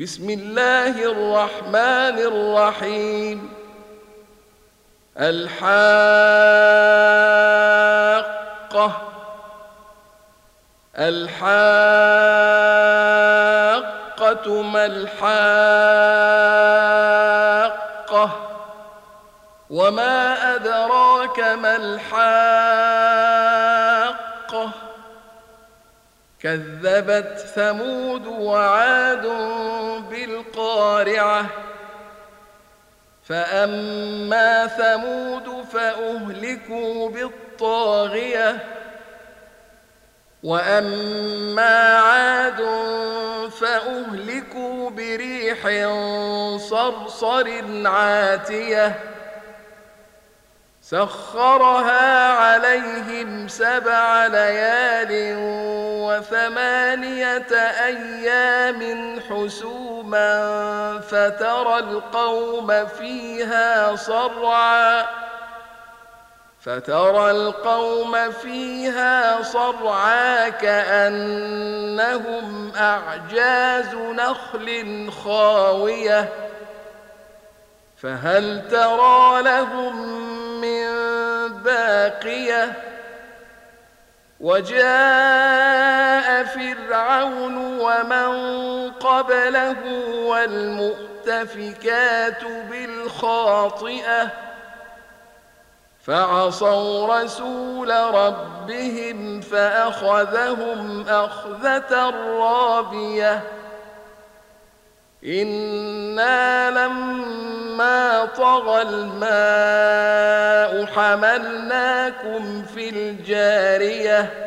بسم الله الرحمن الرحيم. الحاقة. الحاقة ما الحاقة. وما أدراك ما الحاقة. كذبت ثمود وعاد بالقارعة. فأما ثمود فأهلكوا بالطاغية. وأما عاد فأهلكوا بريح صرصر عاتية. سخرها عليهم سبع ليال وثمانية أيام حسوما فترى القوم فيها صرعا فترى القوم فيها صرعا كأنهم أعجاز نخل خاوية فهل ترى لهم من باقية وجاء فرعون ومن قبله والمؤتفكات بالخاطئة فعصوا رسول ربهم فأخذهم أخذة رابية. إنا لما طغى الماء حملناكم في الجارية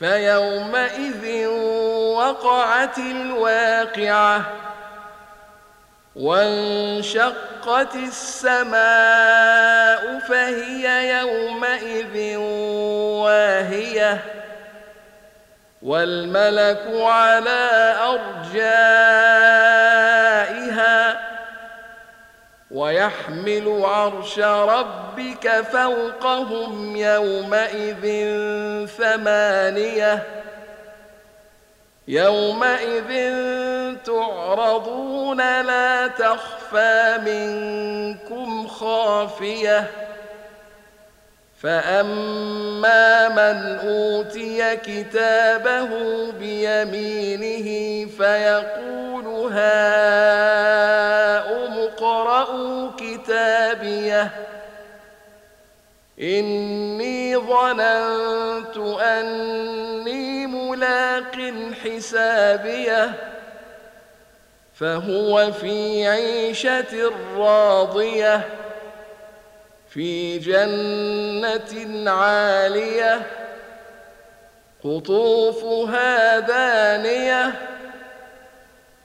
فيومئذ وقعت الواقعة وانشقت السماء فهي يومئذ واهية والملك على ارجائها ويحمل عرش ربك فوقهم يومئذ ثمانية يومئذ تعرضون لا تخفى منكم خافية فأما من أوتي كتابه بيمينه فيقول هاؤم اقرءوا كتابيه. إني ظننت أني ملاق حسابيه. فهو في عيشة راضية في جنة عالية قطوفها دانية.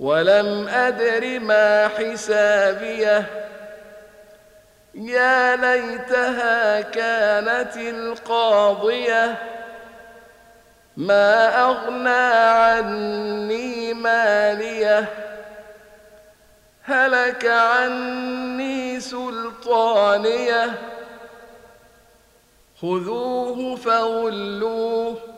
ولم أدر ما حسابيه. يا ليتها كانت القاضية. ما أغنى عني ماليه. هلك عني سلطانيه. خذوه فغلوه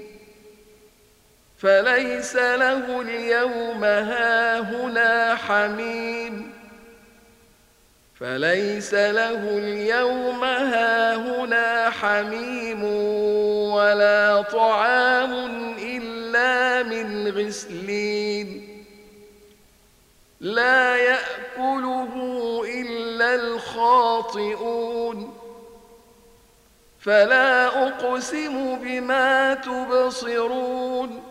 فليس له اليوم هاهنا حميم. فليس له اليوم هاهنا حميم ولا طعام إلا من غسلين. لا يأكله إلا الخاطئون. فلا أقسم بما تبصرون.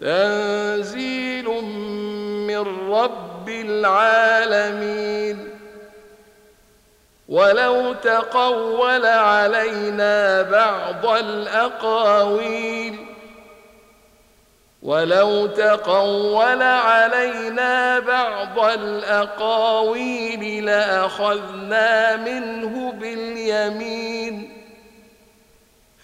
تنزيل من رب العالمين. ولو تقول علينا بعض الأقاويل. ولو تقول علينا بعض الأقاويل لأخذنا منه باليمين.